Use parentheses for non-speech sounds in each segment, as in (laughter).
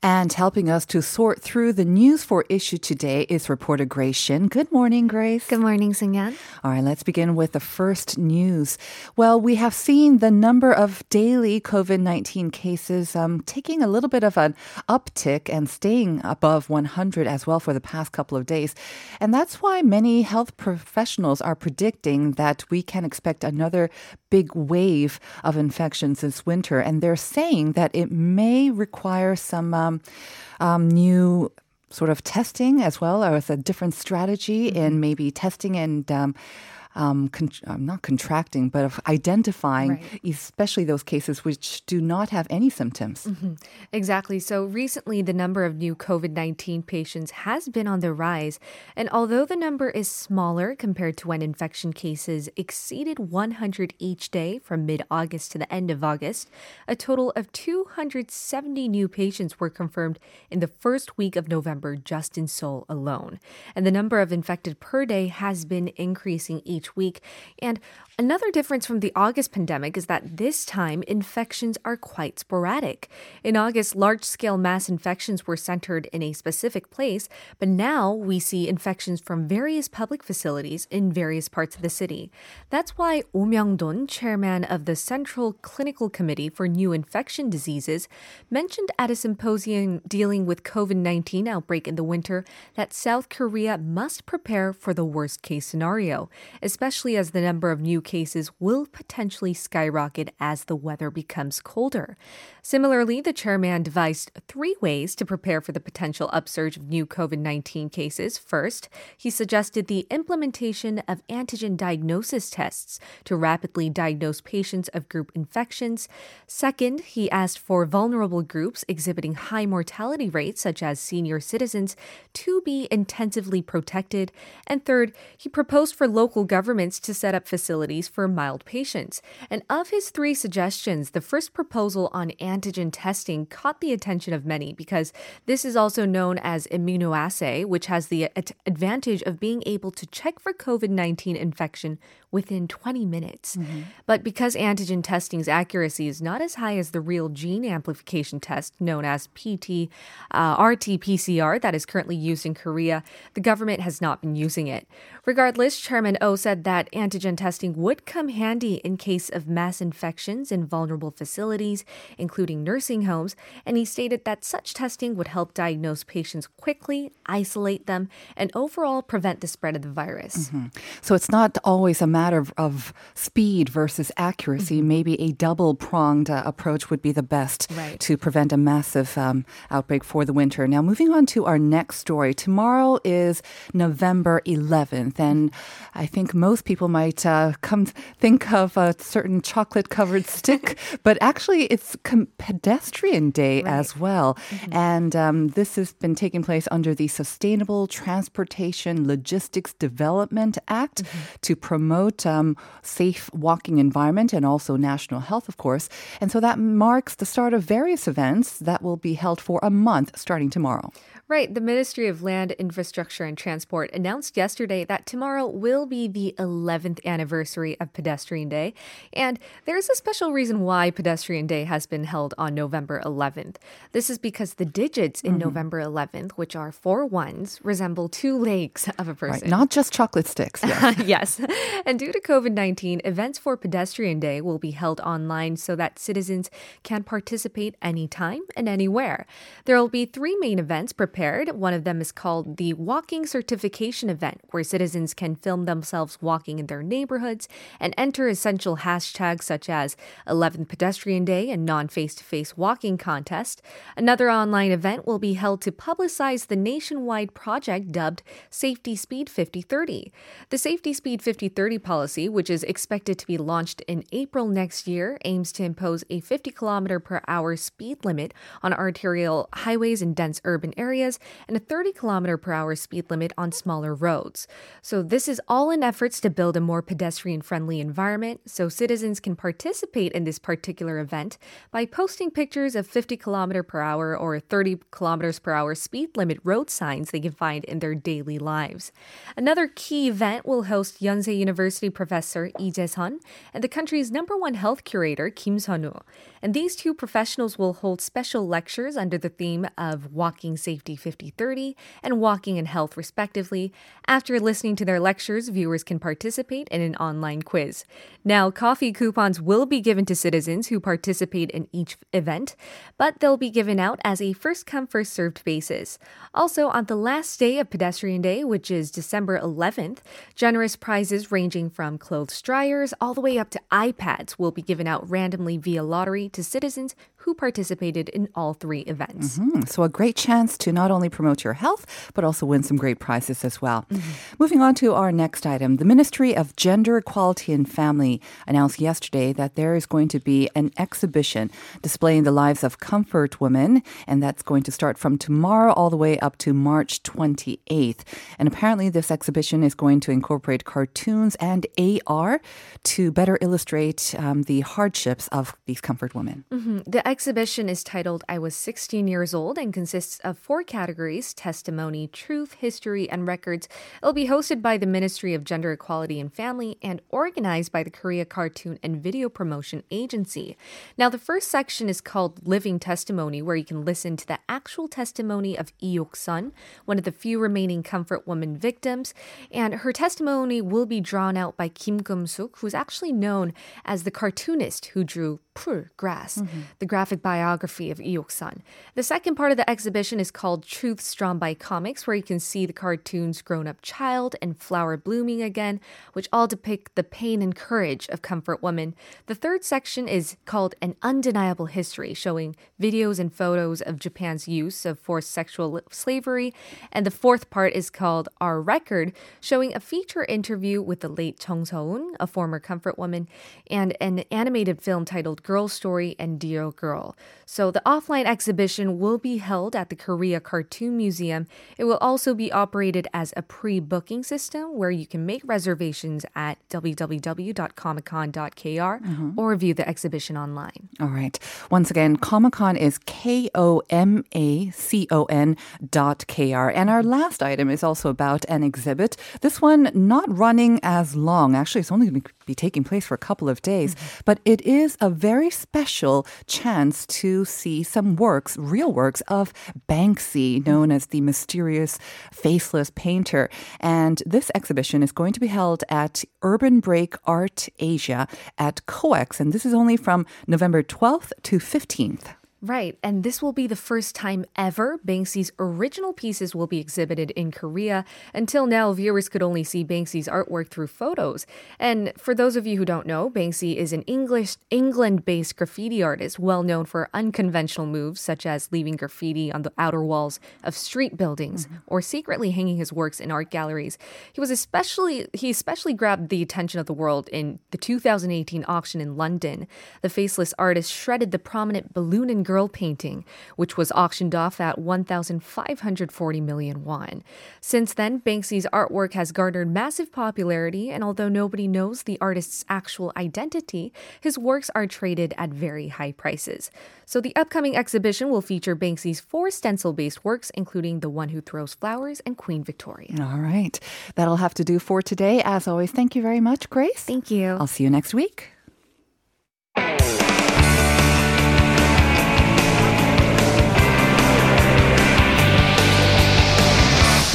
And helping us to sort through the news for issue today is reporter Grace Shin. Good morning, Grace. Good morning, Sungyan. All right, let's begin with the first news. Well, we have seen the number of daily COVID 19 cases um, taking a little bit of an uptick and staying above 100 as well for the past couple of days. And that's why many health professionals are predicting that we can expect another big wave of infections this winter. And they're saying that it may require some um, um, new sort of testing as well, or with a different strategy in Mm-hmm. maybe testing and um, um, con- um, not contracting, but of identifying, Right. especially those cases which do not have any symptoms. Mm-hmm. Exactly. So recently, the number of new COVID 19 patients has been on the rise. And although the number is smaller compared to when infection cases exceeded 100 each day from mid August to the end of August, a total of 270 new patients were confirmed in the first week of November just in Seoul alone. And the number of infected per day has been increasing each week. And another difference from the August pandemic is that this time infections are quite sporadic. In August, large scale mass infections were centered in a specific place, but now we see infections from various public facilities in various parts of the city. That's why Oh Myung-don, chairman of the Central Clinical Committee for New Infection Diseases, mentioned at a symposium dealing with COVID-19 outbreak in the winter that South Korea must prepare for the worst case scenario, especially as the number of new cases will potentially skyrocket as the weather becomes colder. Similarly, the chairman devised three ways to prepare for the potential upsurge of new COVID 19 cases. First, he suggested the implementation of antigen diagnosis tests to rapidly diagnose patients of group infections. Second, he asked for vulnerable groups exhibiting high mortality rates, such as senior citizens, to be intensively protected. And third, he proposed for local governments to set up facilities for mild patients. And of his three suggestions, the first proposal on antigen testing caught the attention of many because this is also known as immunoassay, which has the ad- advantage of being able to check for COVID 19 infection within 20 minutes. But because antigen testing's accuracy is not as high as the real gene amplification test known as PT, uh, RT PCR that is currently used in Korea, the government has not been using it. Regardless, Chairman O said that antigen testing would come handy in case of mass infections in vulnerable facilities, including nursing homes, and he stated that such testing would help diagnose patients quickly, isolate them, and overall prevent the spread of the virus. So it's not always a matter of, of speed versus accuracy. Maybe a double pronged uh, approach would be the best Right. to prevent a massive um, outbreak for the winter. Now, moving on to our next story. Tomorrow is November 11th, and I think most people might uh, come think of a certain chocolate covered (laughs) stick, but actually it's com- pedestrian day as well. And um, this has been taking place under the Sustainable Transportation Logistics Development Act to promote um, safe walking environment and also national health, of course. And so that marks the start of various events that will be held for a month starting tomorrow. Right. The Ministry of Land, Infrastructure and Transport announced yesterday that tomorrow will be the 11th anniversary of Pedestrian Day. And there's a special reason why Pedestrian Day has been held on November 11th. This is because the digits in mm-hmm. November 11th, which are four ones, resemble two legs of a person. Right. Not just chocolate sticks. Yes. (laughs) yes. And due to COVID 19, events for Pedestrian Day will be held online so that citizens can participate anytime and anywhere. There will be three main events prepared. One of them is called the Walking Certification Event, where citizens can film themselves walking in their neighborhoods and enter essential hashtags such as 11th Pedestrian Day and non face to face walking contest. Another online event will be held to publicize the nationwide project dubbed Safety Speed 5030. The Safety Speed 5030 policy, which is expected to be launched in April next year, aims to impose a 50 km per hour speed limit on arterial highways in dense urban areas and a 30 km per hour speed limit on smaller roads. So, this is all in efforts to build a more pedestrian friendly environment so citizens can participate in this particular event by posting pictures of 50 km per hour or 30 km per hour speed limit road signs they can find in their daily lives. Another key event will host Yonsei University professor Lee Jae-sun and the country's number one health curator Kim Sun-woo. And these two professionals will hold special lectures under the theme of Walking Safety 5030 and Walking in Health, respectively. After listening to their lectures, viewers can participate in an online quiz. Now, coffee coupons will be given to citizens who participate in each event, but they'll be given out as a first come, first served basis. Also, on the last day of Pedestrian Day, which is December 11th, generous prizes ranging from clothes dryers all the way up to iPads will be given out randomly via lottery to citizens who participated in all three events. Mm-hmm. So, a great chance to not only promote your health, but also win some great prizes as well. Mm-hmm. Moving on to our next item the Ministry of Gender Equality and Family announced yesterday that there is going to be an exhibition displaying the lives of comfort women, and that's going to start from tomorrow all the way up to March 28th. And apparently, this exhibition is going to incorporate cartoons and AR to better illustrate um, the hardships of these comfort women. Mm-hmm. The exhibition is titled I Was 16 Years Old and consists of four categories testimony, truth, history, and records. It'll be hosted by the Ministry of Gender Equality and Family and organized by the Korea Cartoon and Video Promotion Agency. Now, the first section is called Living Testimony, where you can listen to the actual testimony of Lee Yuk-sun, one of the few remaining comfort woman victims. And her testimony will be drawn out by Kim Kum-suk, who's actually known as the cartoonist who drew Pur, grass, mm-hmm. the graphic biography of Lee Yuk-sun. The second part of the exhibition is called Truths Drawn by Comics, where you can see the cartoon's grown-up child and flower blooming again, which all depict the pain and courage of comfort women. The third section is called An Undeniable History, showing videos and photos of Japan's use of forced sexual slavery. And the fourth part is called Our Record, showing a feature interview with the late Chung So-eun, a former comfort woman, and an animated film titled Girl Story and Dear Girl. So the offline exhibition will be held at the Korea Cartoon Museum. It will also be operated as a pre-booking system where you can make reservations at www.komacon.kr mm-hmm. or view the exhibition online. All right. Once again, KOMACON is K O M A C O N dot K R. And our last item is also about an exhibit. This one not running as long. Actually, it's only going to be taking place for a couple of days, mm-hmm. but it is a very very special chance to see some works, real works of Banksy, known as the mysterious faceless painter. And this exhibition is going to be held at Urban Break Art Asia at COEX. And this is only from November 12th to 15th. Right, and this will be the first time ever Banksy's original pieces will be exhibited in Korea. Until now, viewers could only see Banksy's artwork through photos. And for those of you who don't know, Banksy is an English England-based graffiti artist well known for unconventional moves such as leaving graffiti on the outer walls of street buildings mm-hmm. or secretly hanging his works in art galleries. He was especially he especially grabbed the attention of the world in the 2018 auction in London. The faceless artist shredded the prominent balloon and girl painting, which was auctioned off at 1,540 million won. Since then, Banksy's artwork has garnered massive popularity, and although nobody knows the artist's actual identity, his works are traded at very high prices. So the upcoming exhibition will feature Banksy's four stencil based works, including The One Who Throws Flowers and Queen Victoria. All right. That'll have to do for today. As always, thank you very much, Grace. Thank you. I'll see you next week.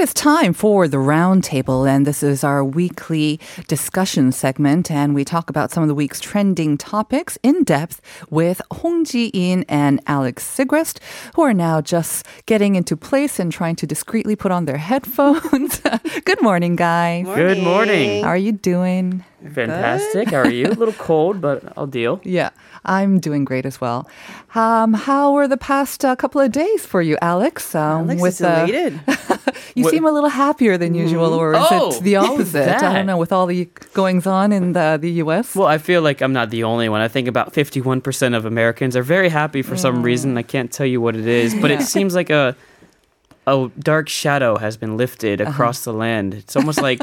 Is time for the roundtable, and this is our weekly discussion segment. And we talk about some of the week's trending topics in depth with Hong Ji-in and Alex Sigrist, who are now just getting into place and trying to discreetly put on their (laughs) headphones. Good morning, guys. Good morning. How are you doing? Fantastic. How are you? (laughs) A little cold, but I'll deal. Yeah, I'm doing great as well. Um, how were the past uh, couple of days for you, Alex? Um, Alex is uh, elated. (laughs) you What- seem a little happier than usual, or is Oh, it the (laughs) how's opposite? I don't know. With all the goings on in the, the U.S. Well, I feel like I'm not the only one. I think about 51% of Americans are very happy for some reason. I can't tell you what it is, but it seems like a a dark shadow has been lifted across the land. It's almost like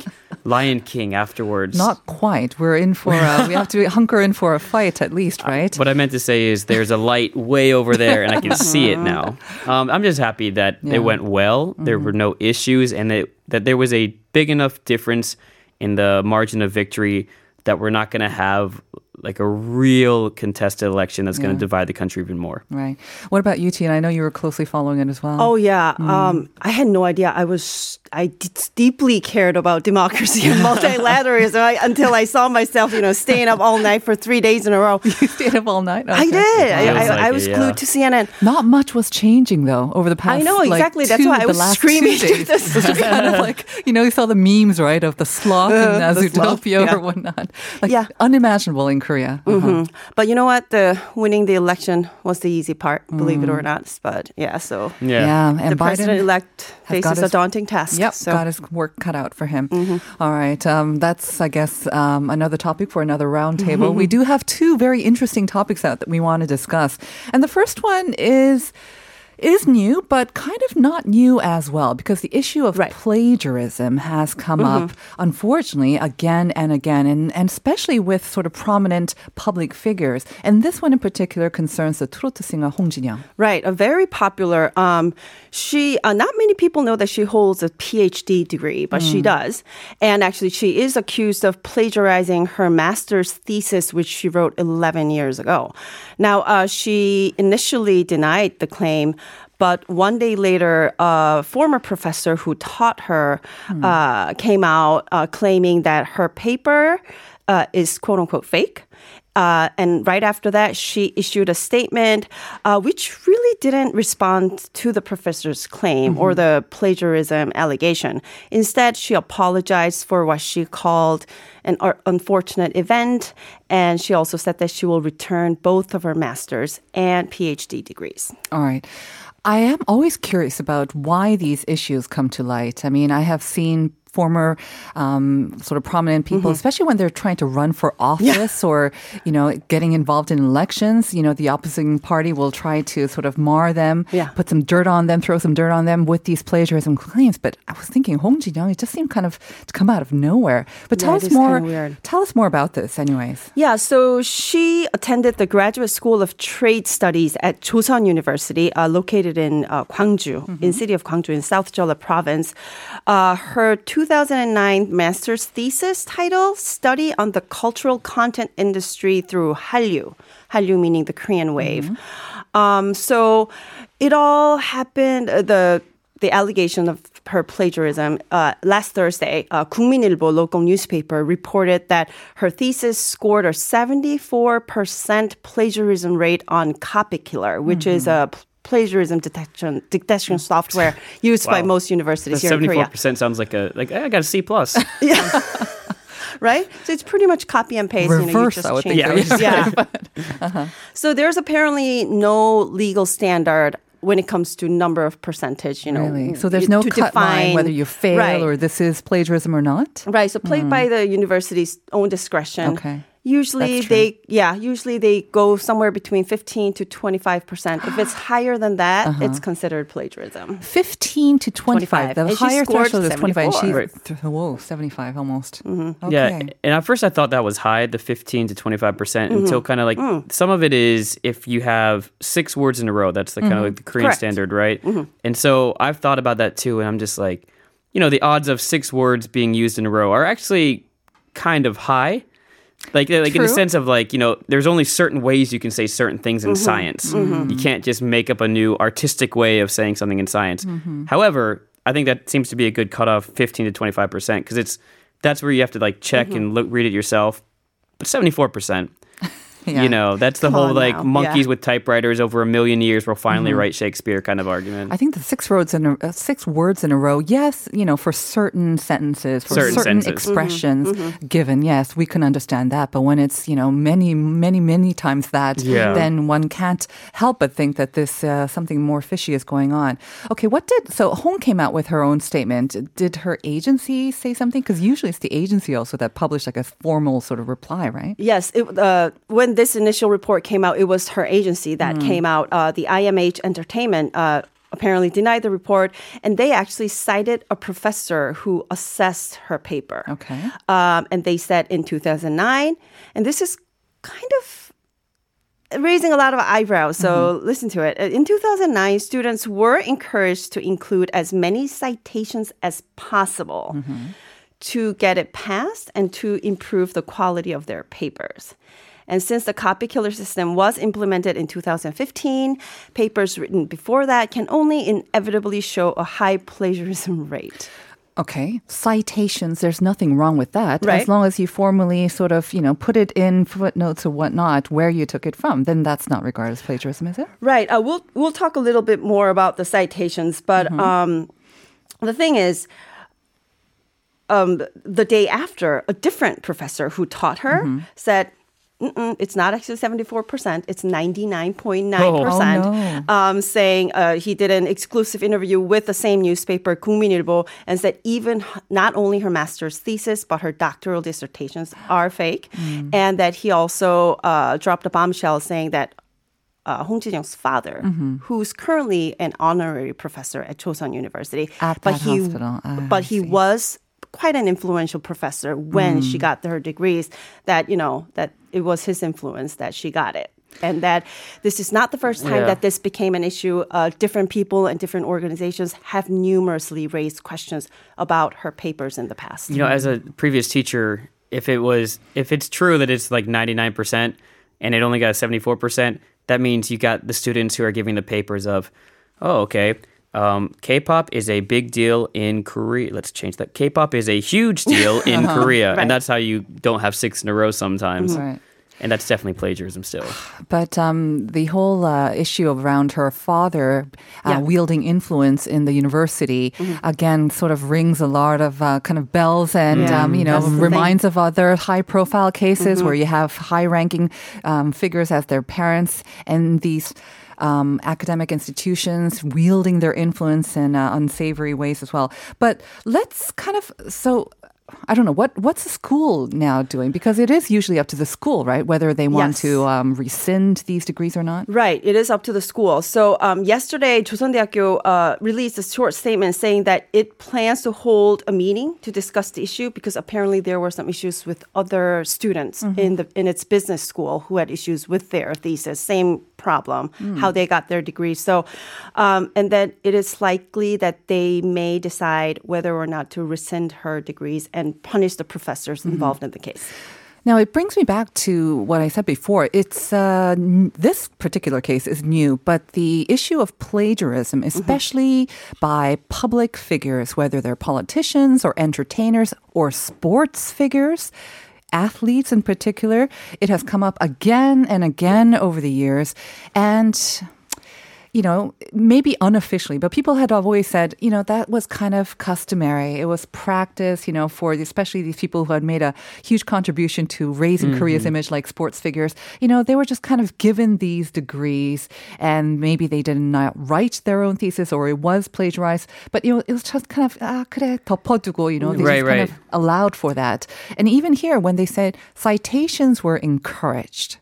Lion King afterwards. Not quite. We're in for a, we have to (laughs) hunker in for a fight at least, right? What I meant to say is there's a light way over there, and I can see it now. (laughs) Um, I'm just happy that Yeah. it went well. There were no issues, and that that there was a big enough difference in the margin of victory that we're not going to have like a real contested election that's going to divide the country even more. right. What about you, T? And I know you were closely following it as well. Oh yeah, um, I had no idea. I was I d- deeply cared about democracy and (laughs) multilateralism I, until I saw myself, you know, staying up all night for three days in a row. you stayed up all night. I did. I, Feels I, like I it, was yeah. glued to CNN. Not much was changing though over the past. I know, like, exactly. That's why I was screaming two to the It kind of like you know you saw the memes right of the (laughs) sloth in uh, the Zootopia yeah. or whatnot, like Yeah. unimaginable in Korea. Uh-huh. Mhm. But you know what? The winning the election was the easy part, believe it or not. But yeah, so Yeah, and the president elect has got faces a daunting task. Yep, so. got his work cut out for him. All right, um, that's I guess um, another topic for another roundtable. we do have two very interesting topics out that we want to discuss, and the first one is Is new, but kind of not new as well, because the issue of Right. plagiarism has come up, unfortunately, again and again, and, and especially with sort of prominent public figures. And this one in particular concerns the 트로트 singer Hong Jin-young. Right, a very popular. Um, she uh, not many people know that she holds a PhD degree, but she does. And actually, she is accused of plagiarizing her master's thesis, which she wrote 11 years ago. Now, uh, she initially denied the claim. But one day later, a former professor who taught her uh, came out uh, claiming that her paper uh, is quote unquote fake. Uh, and right after that, she issued a statement uh, which really didn't respond to the professor's claim or the plagiarism allegation. Instead, she apologized for what she called an unfortunate event. And she also said that she will return both of her master's and PhD degrees. All right. I am always curious about why these issues come to light. I mean, I have seen former um, sort of prominent people, especially when they're trying to run for office or, you know, getting involved in elections. You know, the opposing party will try to sort of mar them, Yeah. put some dirt on them, throw some dirt on them with these plagiarism claims. But I was thinking, Hong Jin-young, it just seemed kind of to come out of nowhere. But tell Yeah, us more. weird. Tell us more about this, anyways. Yeah, so she attended the Graduate School of Trade Studies at Chosun University, uh, located in uh, Gwangju, in city of Gwangju in South Jeolla Province. Uh, her 2009 master's thesis title, Study on the Cultural Content Industry through Hallyu. Hallyu meaning the Korean wave. Um, so it all happened, uh, the the allegation of her plagiarism uh, last Thursday, uh, 국민일보 local newspaper reported that her thesis scored a 74% plagiarism rate on Copykiller, which is a pl- plagiarism detection detection mm. software used by most universities The here in seventy-four Korea. percent sounds like a like I got a C plus. (laughs) yeah. Right? So it's pretty much copy and paste. Reverse, you know, you just I would change think. it. Yeah, yeah. Uh-huh. So there's apparently no legal standard when it comes to number of percentage, you know. Really? Mm, so there's you- no to cut line define- whether you fail Right. or this is plagiarism or not? Right. So played by mm. the university's own discretion. Mm. Okay. Usually they yeah, usually they go somewhere between 15 to 25%. If it's (gasps) higher than that, Uh-huh. it's considered plagiarism. 15 to 25. 25. The And higher scored threshold is 25. And she, Right. th- whoa, 75 almost. Mm-hmm. Okay. Yeah, and at first I thought that was high, the 15 to 25 percent, until kind of like some of it is if you have six words in a row. That's the kind of like the Korean Correct. standard, right? And so I've thought about that too, and I'm just like, you know, the odds of six words being used in a row are actually kind of high. Like, like in the sense of like, you know, there's only certain ways you can say certain things in mm-hmm. science. Mm-hmm. You can't just make up a new artistic way of saying something in science. Mm-hmm. However, I think that seems to be a good cutoff, 15 to 25 percent, because it's that's where you have to like check and look, read it yourself. But 74 percent. (laughs) Yeah. You know, that's the Come whole like now. monkeys Yeah. with typewriters over a million years will finally write Shakespeare kind of argument. I think the six words in a, uh, six words in a row. Yes, you know, for certain sentences, for Certain certain, sentences. expressions given, yes, we can understand that. But when it's you know many, many, many times that, Yeah. then one can't help but think that this uh, something more fishy is going on. Okay, what did so Hong came out with her own statement? Did her agency say something? Because usually it's the agency also that published like a formal sort of reply, right? Yes, it, uh, when this initial report came out, it was her agency that came out. Uh, the IMH Entertainment uh, apparently denied the report, and they actually cited a professor who assessed her paper. Okay. Um, and they said in 2009, and this is kind of raising a lot of eyebrows. So listen to it. In 2009, students were encouraged to include as many citations as possible to get it passed and to improve the quality of their papers. And since the copy killer system was implemented in 2015, papers written before that can only inevitably show a high plagiarism (laughs) rate. Okay. Citations, there's nothing wrong with that. Right. As long as you formally sort of, you know, put it in footnotes or whatnot where you took it from, then that's not regarded as plagiarism, is it? Right. Uh, we'll we'll talk a little bit more about the citations, but um, the thing is, um, the day after, a different professor who taught her said. Mm-mm, it's not actually 74%. It's 99.9%. Oh, oh um, no. um, saying uh, he did an exclusive interview with the same newspaper, 국민일보, and said even not only her master's thesis, but her doctoral dissertations are fake. Mm. And that he also uh, dropped a bombshell saying that uh, Hong Jin-young's father, mm-hmm. who's currently an honorary professor at Chosun University. At but he, hospital. But he ah, was quite an influential professor when Mm. she got her degrees. That you know that it was his influence that she got it. And that this is not the first time Yeah. that this became an issue. Uh, different people and different organizations have numerously raised questions about her papers in the past. you know, as a previous teacher, if it was if it's true that it's like 99% and it only got 74%, that means you got the students who are giving the papers of, oh, okay, um, K-pop is a big deal in Korea. Let's change that. K-pop is a huge deal (laughs) in Korea, Right. and that's how you don't have six in a row sometimes. Right. And that's definitely plagiarism still. (sighs) But um, the whole uh, issue around her father uh, Yeah. wielding influence in the university again sort of rings a lot of uh, kind of bells and Yeah. um, you know That's the reminds of other high profile cases where you have high ranking um, figures as their parents and these Um, academic institutions wielding their influence in uh, unsavory ways as well. But let's kind of so I don't know what what's the school now doing because it is usually up to the school, right? Whether they want Yes. to um, rescind these degrees or not. Right, it is up to the school. So um, yesterday, 조선대학교 uh, released a short statement saying that it plans to hold a meeting to discuss the issue because apparently there were some issues with other students in the in its business school who had issues with their thesis, same problem, how they got their degrees. So, um, and then it is likely that they may decide whether or not to rescind her degrees and punish the professors involved in the case. Now it brings me back to what I said before. It's uh, n- this particular case is new, but the issue of plagiarism, especially by public figures, whether they're politicians or entertainers or sports figures. Athletes in particular, it has come up again and again over the years. And you know, maybe unofficially, but people had always said, you know, that was kind of customary. It was practice, you know, for especially these people who had made a huge contribution to raising Korea's image, like sports figures. You know, they were just kind of given these degrees, and maybe they did not write their own thesis, or it was plagiarized. But you know, it was just kind of ah, 그래 덮어두고, you know, they Right, just kind right. of allowed for that. And even here, when they said citations were encouraged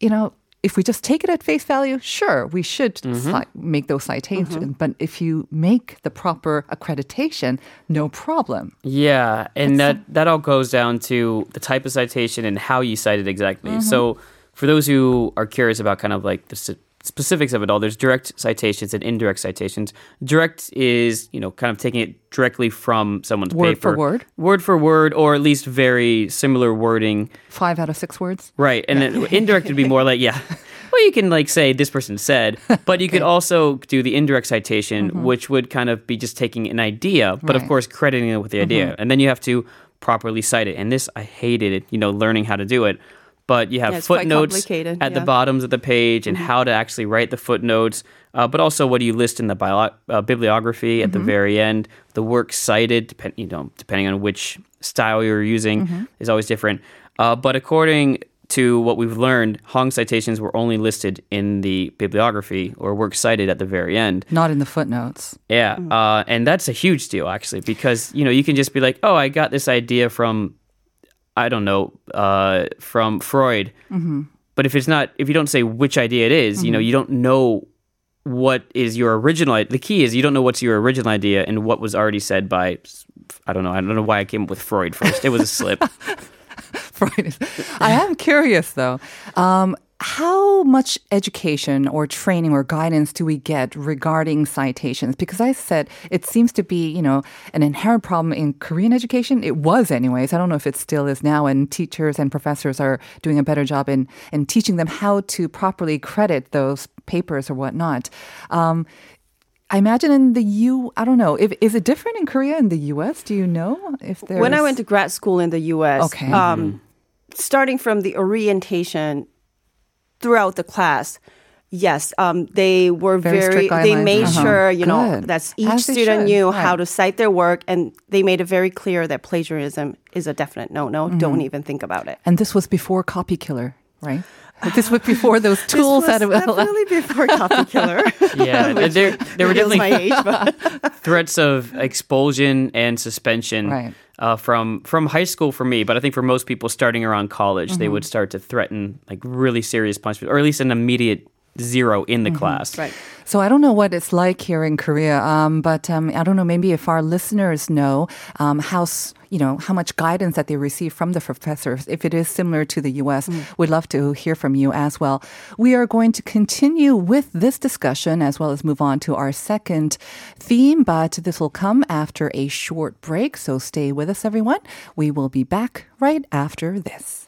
you know, if we just take it at face value, sure, we should Mm-hmm. ci- make those citations. But if you make the proper accreditation, no problem. Yeah, and that that all goes down to the type of citation and how you cite it exactly. So, for those who are curious about kind of like the specifics of it all, there's direct citations and indirect citations. Direct is you know kind of taking it directly from someone's Word for paper, word? word for word, or at least very similar wording. Five out of six words. Right, and then (laughs) indirect would be more like yeah. (laughs) well, you can like say this person said, but you could also do the indirect citation, mm-hmm. which would kind of be just taking an idea, but of course crediting it with the idea, mm-hmm. and then you have to properly cite it. And this, I hated it. You know, learning how to do it. But you have Yeah, footnotes at the yeah. Mm-hmm. bottoms of the page and how to actually write the footnotes, uh, but also what do you list in the bio- uh, bibliography at the Mm-hmm. very end. The work cited, depend, you know, depending on which style you're using, Mm-hmm. is always different. Uh, but according to what we've learned, Hong citations were only listed in the bibliography or works cited at the very end. Not in the footnotes. Yeah, uh, and that's a huge deal actually because you know you can just be like, oh, I got this idea from, I don't know, uh, from Freud. But if it's not, if you don't say which idea it is, you know, you don't know what is your original. The key is you don't know what's your original idea and what was already said by. I don't know. I don't know why I came up with Freud first. It was a slip. (laughs) Freud I am curious though. Um, how much education or training or guidance do we get regarding citations? Because I said it seems to be, you know, an inherent problem in Korean education. It was, anyways. I don't know if it still is now, and teachers and professors are doing a better job in, in teaching them how to properly credit those papers or whatnot. Um, I imagine in the U, I don't know. If, is it different in Korea and the U.S.? Do you know if there's When I went to grad school in the U.S., Okay. um, starting from the orientation throughout the class, yes, um, they were Very very. they made Uh-huh. sure you know that each As student should, knew right. how to cite their work, and they made it very clear that plagiarism is a definite no-no. Mm-hmm. Don't even think about it. And this was before Copy Killer, right? This was (sighs) before those tools this that was definitely before Copy (laughs) Killer. (laughs) Yeah, (laughs) there, there were definitely my age, but threats of expulsion and suspension Right. Uh, from from high school for me, but I think for most people starting around college, they would start to threaten like really serious punishment, or at least an immediate zero in the class. right. So I don't know what it's like here in Korea, um, but um, I don't know. Maybe if our listeners know um, how you know how much guidance that they receive from the professors, if it is similar to the U.S., we'd love to hear from you as well. We are going to continue with this discussion as well as move on to our second theme, but this will come after a short break. So stay with us, everyone. We will be back right after this.